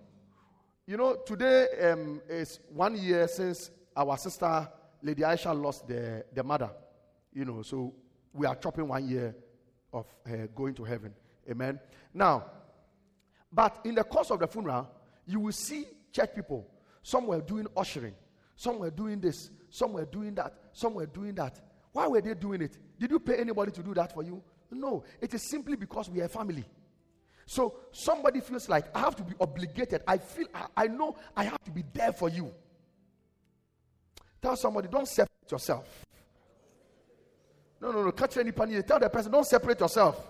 You know, today um, is one year since our sister Lady Aisha lost the, the mother. You know, so we are chopping one year of going to heaven. Amen. Now, but in the course of the funeral, you will see church people. Some were doing ushering, some were doing this, some were doing that, some were doing that. Why were they doing it? Did you pay anybody to do that for you? No. It is simply because we are family. So somebody feels like I have to be obligated. I feel, I, I know I have to be there for you. Tell somebody, don't separate yourself. No, no, no. Catch any panic. Tell the person, don't separate yourself.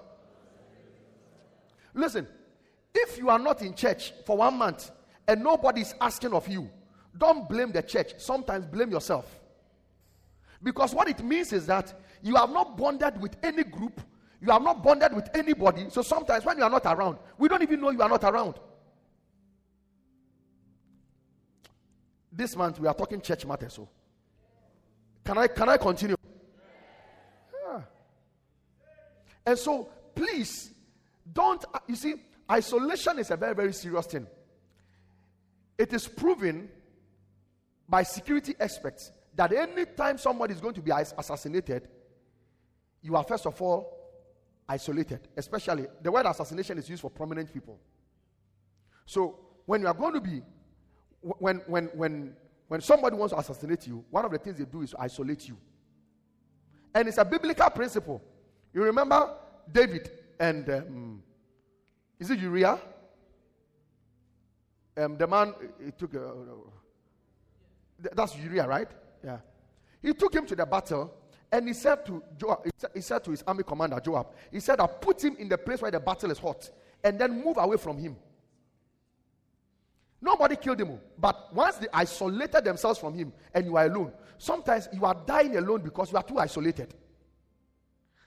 Listen, if you are not in church for one month and nobody is asking of you, don't blame the church. Sometimes blame yourself. Because what it means is that you have not bonded with any group, you have not bonded with anybody. So sometimes when you are not around, we don't even know you are not around. This month we are talking church matters. So can I can I continue? Yeah. And so please don't uh, you see isolation is a very very serious thing. It is proven by security experts that anytime somebody is going to be assassinated, you are first of all isolated. Especially the word assassination is used for prominent people. So when you are going to be, when when when when somebody wants to assassinate you, one of the things they do is to isolate you. And it's a biblical principle. You remember David and um, is it Uriah? Um, the man he took. Uh, that's Uriah, right? Yeah. He took him to the battle and he said to Joab, he said to his army commander Joab, he said, I put him in the place where the battle is hot and then move away from him. Nobody killed him, but once they isolated themselves from him and you are alone, sometimes you are dying alone because you are too isolated.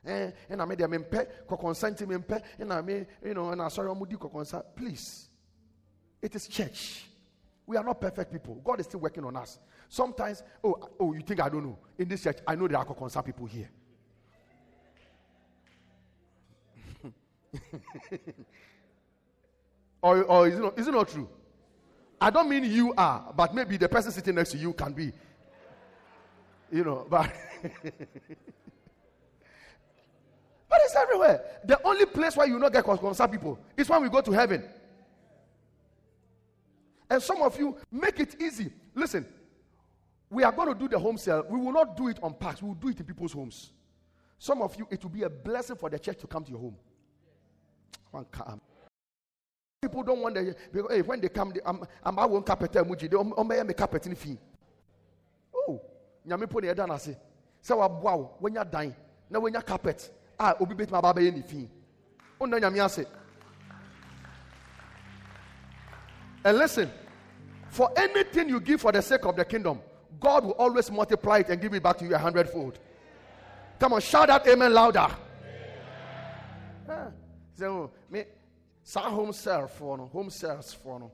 Eh, and I made them consent and I made, you know, and I Please, it is church. We are not perfect people. God is still working on us. Sometimes, oh, oh, you think I don't know? In this church, I know there are concerned people here. or, or is, it not, is it not true? I don't mean you are, but maybe the person sitting next to you can be. You know, but but it's everywhere. The only place where you not get concerned people is when we go to heaven. And some of you make it easy. Listen, we are going to do the home cell. We will not do it on parks, we will do it in people's homes. Some of you, it will be a blessing for the church to come to your home. People don't want the hey, when they come, I'm I'm I won't carpet muji. They um me carpet in fee. Oh, nyame po ne da na se. Se wa boa wo when you dan now when you carpet ah obi bet ma ba ba ye ni fee. On nyame ase. And listen, for anything you give for the sake of the kingdom, God will always multiply it and give it back to you a hundredfold. Come on, shout out amen louder. So, me, sa home serve for no, home serves for no.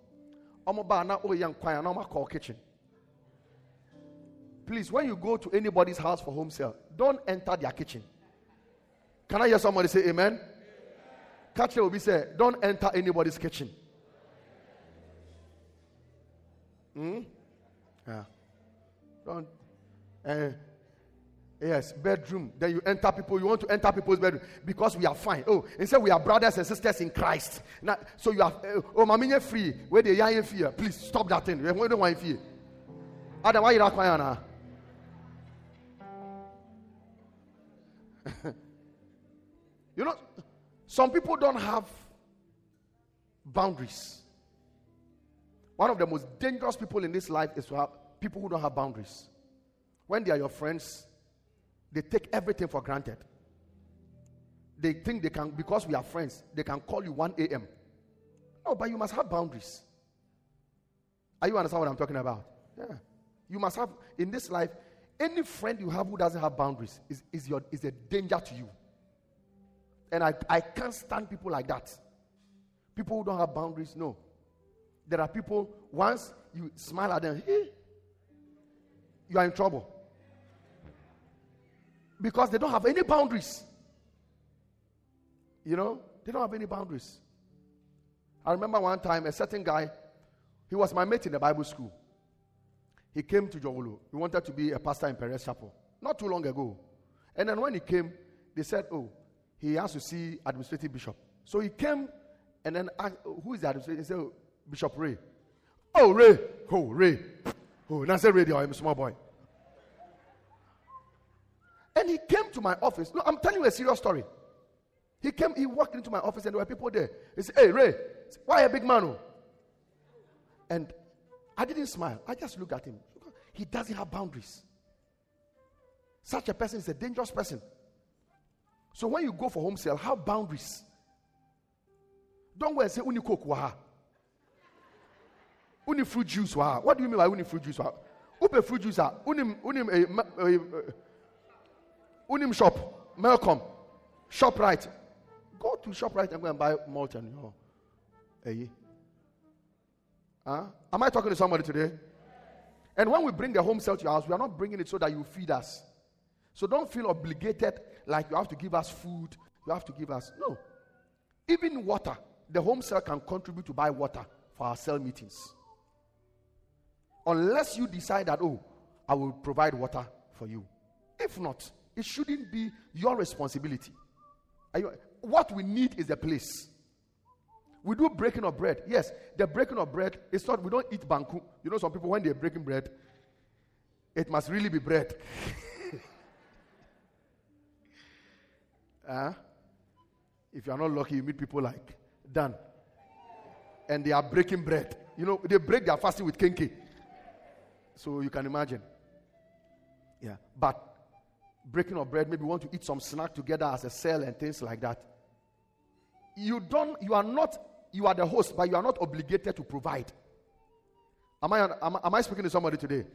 I'm about ba na o yang kwan na call kitchen. Please, when you go to anybody's house for home sale, don't enter their kitchen. Can I hear somebody say amen? Catch will be say, don't enter anybody's kitchen. Hmm? Yeah. Don't. Uh, yes, bedroom. Then you enter people. You want to enter people's bedroom because we are fine. Oh, instead we are brothers and sisters in Christ. Now, so you are. Uh, oh, mami, free. Where they are fear. Please stop that thing. We don't want fear. Adam, why you not You know, some people don't have boundaries. One of the most dangerous people in this life is to have people who don't have boundaries. When they are your friends, they take everything for granted. They think they can, because we are friends, they can call you 1 a.m. No, but you must have boundaries. Are you understand what I'm talking about? Yeah. You must have, in this life, any friend you have who doesn't have boundaries is, is, your, is a danger to you. And I, I can't stand people like that. People who don't have boundaries, no. There are people, once you smile at them, hey, you are in trouble. Because they don't have any boundaries. You know, they don't have any boundaries. I remember one time a certain guy, he was my mate in the Bible school. He came to Dzorwulu. He wanted to be a pastor in Perez Chapel not too long ago. And then when he came, they said, Oh, he has to see administrative bishop. So he came and then asked, Who is the administrative? He said, oh, Bishop Ray. Oh, Ray. Oh, Ray. Oh, and Ray, I'm a small boy. And he came to my office. No, I'm telling you a serious story. He came, he walked into my office, and there were people there. He said, Hey, Ray, why a big man? Oh? And I didn't smile. I just looked at him. he doesn't have boundaries. Such a person is a dangerous person. So when you go for home sale, have boundaries. Don't go and say uni Uni fruit juice waha. What do you mean by uni fruit juice waha? Upe fruit juice. Unim unim unim shop. Malcolm. ShopRite. Go to ShopRite and go and buy malt and your. Hey. Huh? Am I talking to somebody today? And when we bring the home cell to your house, we are not bringing it so that you feed us. So don't feel obligated like you have to give us food, you have to give us. No. Even water, the home cell can contribute to buy water for our cell meetings. Unless you decide that, oh, I will provide water for you. If not, it shouldn't be your responsibility. You, what we need is a place. We do breaking of bread. Yes, the breaking of bread is not, we don't eat banku. You know, some people, when they're breaking bread, it must really be bread. uh, if you are not lucky, you meet people like Dan. And they are breaking bread. You know, they break their fasting with kenkey. So you can imagine. Yeah. But breaking of bread, maybe want to eat some snack together as a cell and things like that. You don't, you are not you are the host, but you are not obligated to provide. Am I, am, am I speaking to somebody today?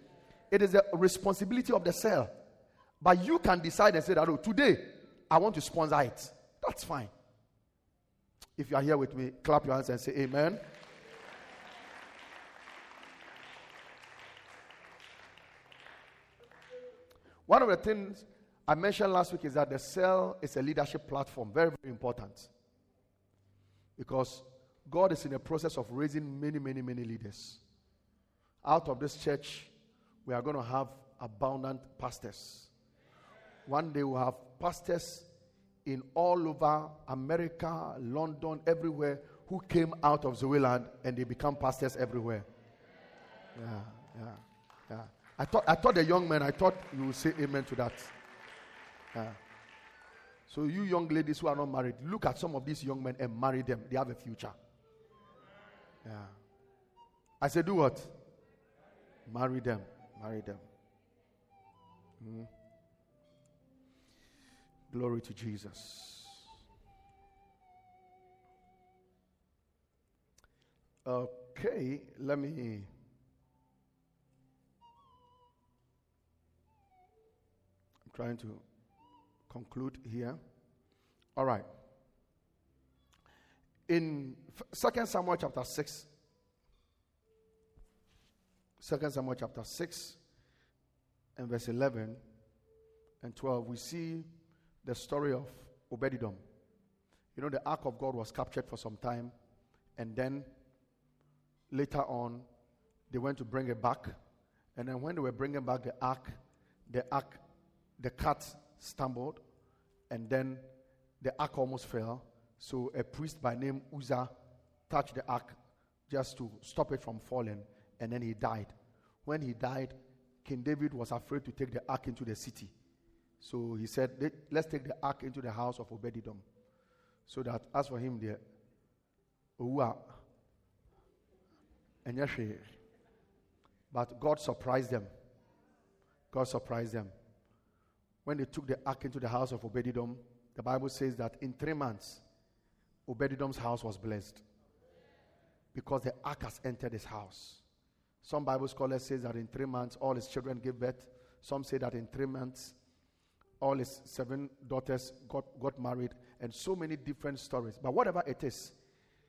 It is the responsibility of the cell. But you can decide and say that, oh, today I want to sponsor it. That's fine. If you are here with me, clap your hands and say amen. One of the things I mentioned last week is that the cell is a leadership platform. Very, very important. Because God is in the process of raising many, many, many leaders. Out of this church, we are going to have abundant pastors. One day we'll have pastors in all over America, London, everywhere who came out of Zoeland and they become pastors everywhere. Yeah, yeah, yeah. I thought, I thought the young men, I thought you would say amen to that. Yeah. So, you young ladies who are not married, look at some of these young men and marry them. They have a future. Yeah. I said, do what? Marry them. Marry them. Mm. Glory to Jesus. Okay, let me. Trying to conclude here. All right in Second Samuel chapter 6, 2 Samuel chapter 6 and verse 11 and 12, we see the story of Obededom. You know, the ark of God was captured for some time, and then later on, they went to bring it back. And then when they were bringing back the ark, the ark, the cat stumbled, and then the ark almost fell. So a priest by name Uzzah touched the ark just to stop it from falling, and then he died. When he died, King David was afraid to take the ark into the city. So he said, Let's take the ark into the house of Obededom. So that as for him, there, and Yeshe. but God surprised them. God surprised them. When they took the ark into the house of Obededom, the Bible says that in three months, Obededom's house was blessed because the ark has entered his house. Some Bible scholars say that in three months all his children gave birth. Some say that in three months all his seven daughters got, got married, and so many different stories. But whatever it is,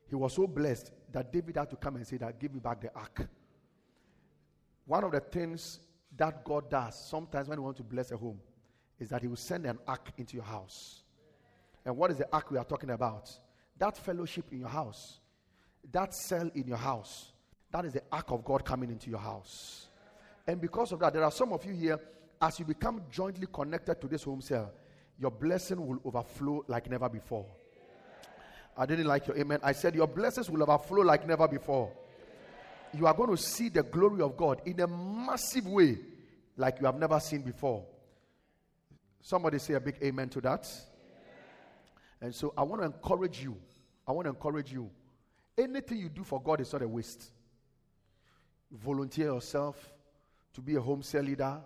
he was so blessed that David had to come and say that, give me back the ark. One of the things that God does sometimes when we want to bless a home is that he will send an ark into your house. And what is the ark we are talking about? that fellowship in your house, that cell in your house, that is the ark of God coming into your house. And because of that, there are some of you here, as you become jointly connected to this home cell, your blessing will overflow like never before. I didn't like your amen. I said, Your blessings will overflow like never before. You are going to see the glory of God in a massive way like you have never seen before. Somebody say a big amen to that. And so I want to encourage you I want to encourage you. Anything you do for God is not a waste. Volunteer yourself, to be a home cell leader,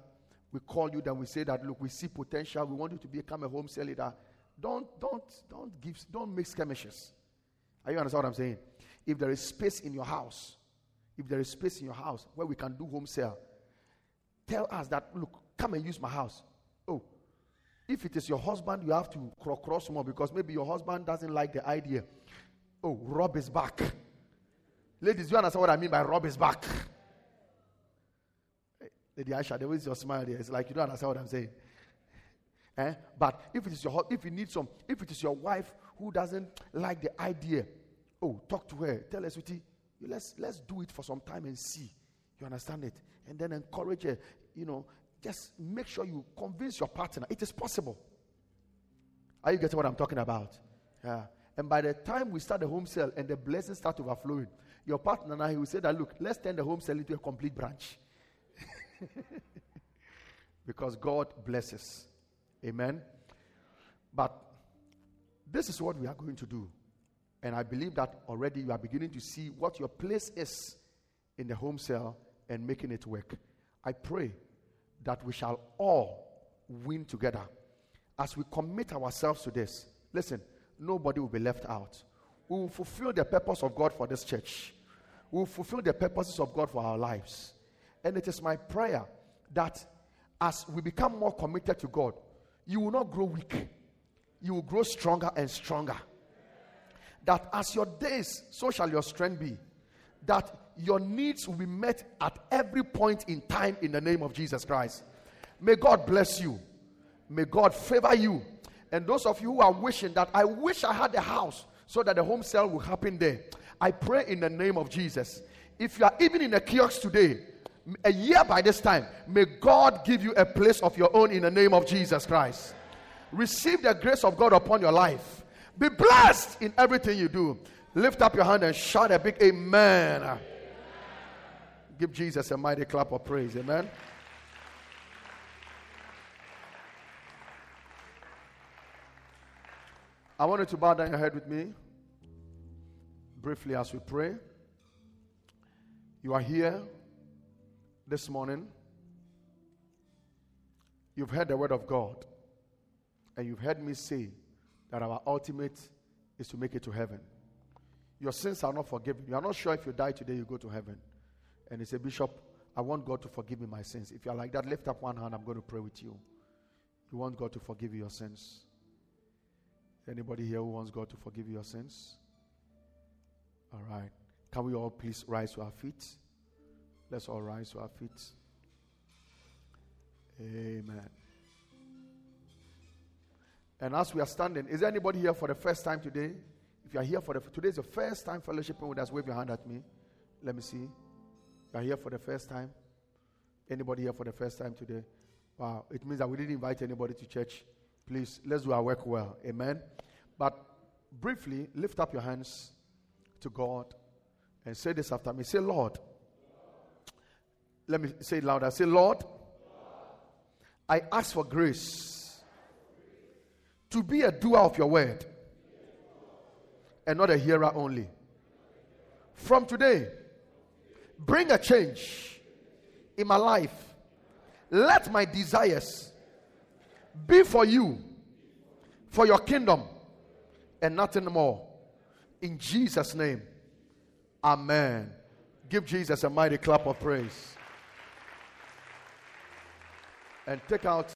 we call you, then we say that look, we see potential, we want you to become a home cell leader. Don't, don't, don't give, don't make skirmishes. Are you understand what I'm saying? If there is space in your house, if there is space in your house where we can do home cell, tell us that look, come and use my house. If it is your husband, you have to cross more because maybe your husband doesn't like the idea. Oh, Rob is back. Ladies, you understand what I mean by Rob is back? Lady Aisha, the way your smile there, it's like you don't understand what I'm saying. Eh? But if it is your if you need some, if it is your wife who doesn't like the idea, oh, talk to her. Tell her, sweetie, let's let's do it for some time and see. You understand it? And then encourage her. You know, just make sure you convince your partner. It is possible. Are you getting what I'm talking about? Yeah. And by the time we start the home cell and the blessings start overflowing, your partner now he will say that look, let's turn the home cell into a complete branch. because God blesses. Amen. But this is what we are going to do. And I believe that already you are beginning to see what your place is in the home cell and making it work. I pray that we shall all win together as we commit ourselves to this. Listen, nobody will be left out. We will fulfill the purpose of God for this church. We will fulfill the purposes of God for our lives. And it is my prayer that as we become more committed to God, you will not grow weak. You will grow stronger and stronger. That as your days, so shall your strength be. That your needs will be met at every point in time in the name of Jesus Christ. May God bless you. May God favor you. And those of you who are wishing that I wish I had a house so that the home cell will happen there. I pray in the name of Jesus. If you are even in a kiosk today, a year by this time, may God give you a place of your own in the name of Jesus Christ. Receive the grace of God upon your life. Be blessed in everything you do. Lift up your hand and shout a big amen. Give Jesus a mighty clap of praise. Amen. I want you to bow down your head with me briefly as we pray. You are here this morning, you've heard the word of God, and you've heard me say that our ultimate is to make it to heaven. Your sins are not forgiven. You are not sure if you die today, you go to heaven. And he said, Bishop, I want God to forgive me my sins. If you are like that, lift up one hand. I'm going to pray with you. You want God to forgive you your sins? Anybody here who wants God to forgive you your sins? All right. Can we all please rise to our feet? Let's all rise to our feet. Amen. And as we are standing, is there anybody here for the first time today? If you are here for the today is the first time fellowshipping with us, wave your hand at me. Let me see. You are here for the first time. Anybody here for the first time today? Wow, it means that we didn't invite anybody to church. Please, let's do our work well. Amen. But briefly, lift up your hands to God and say this after me. Say, Lord, let me say it louder. Say, Lord, I ask for grace to be a doer of your word and not a hearer only. From today, bring a change in my life. Let my desires be for you, for your kingdom, and nothing more. In Jesus' name, Amen. Give Jesus a mighty clap of praise and take out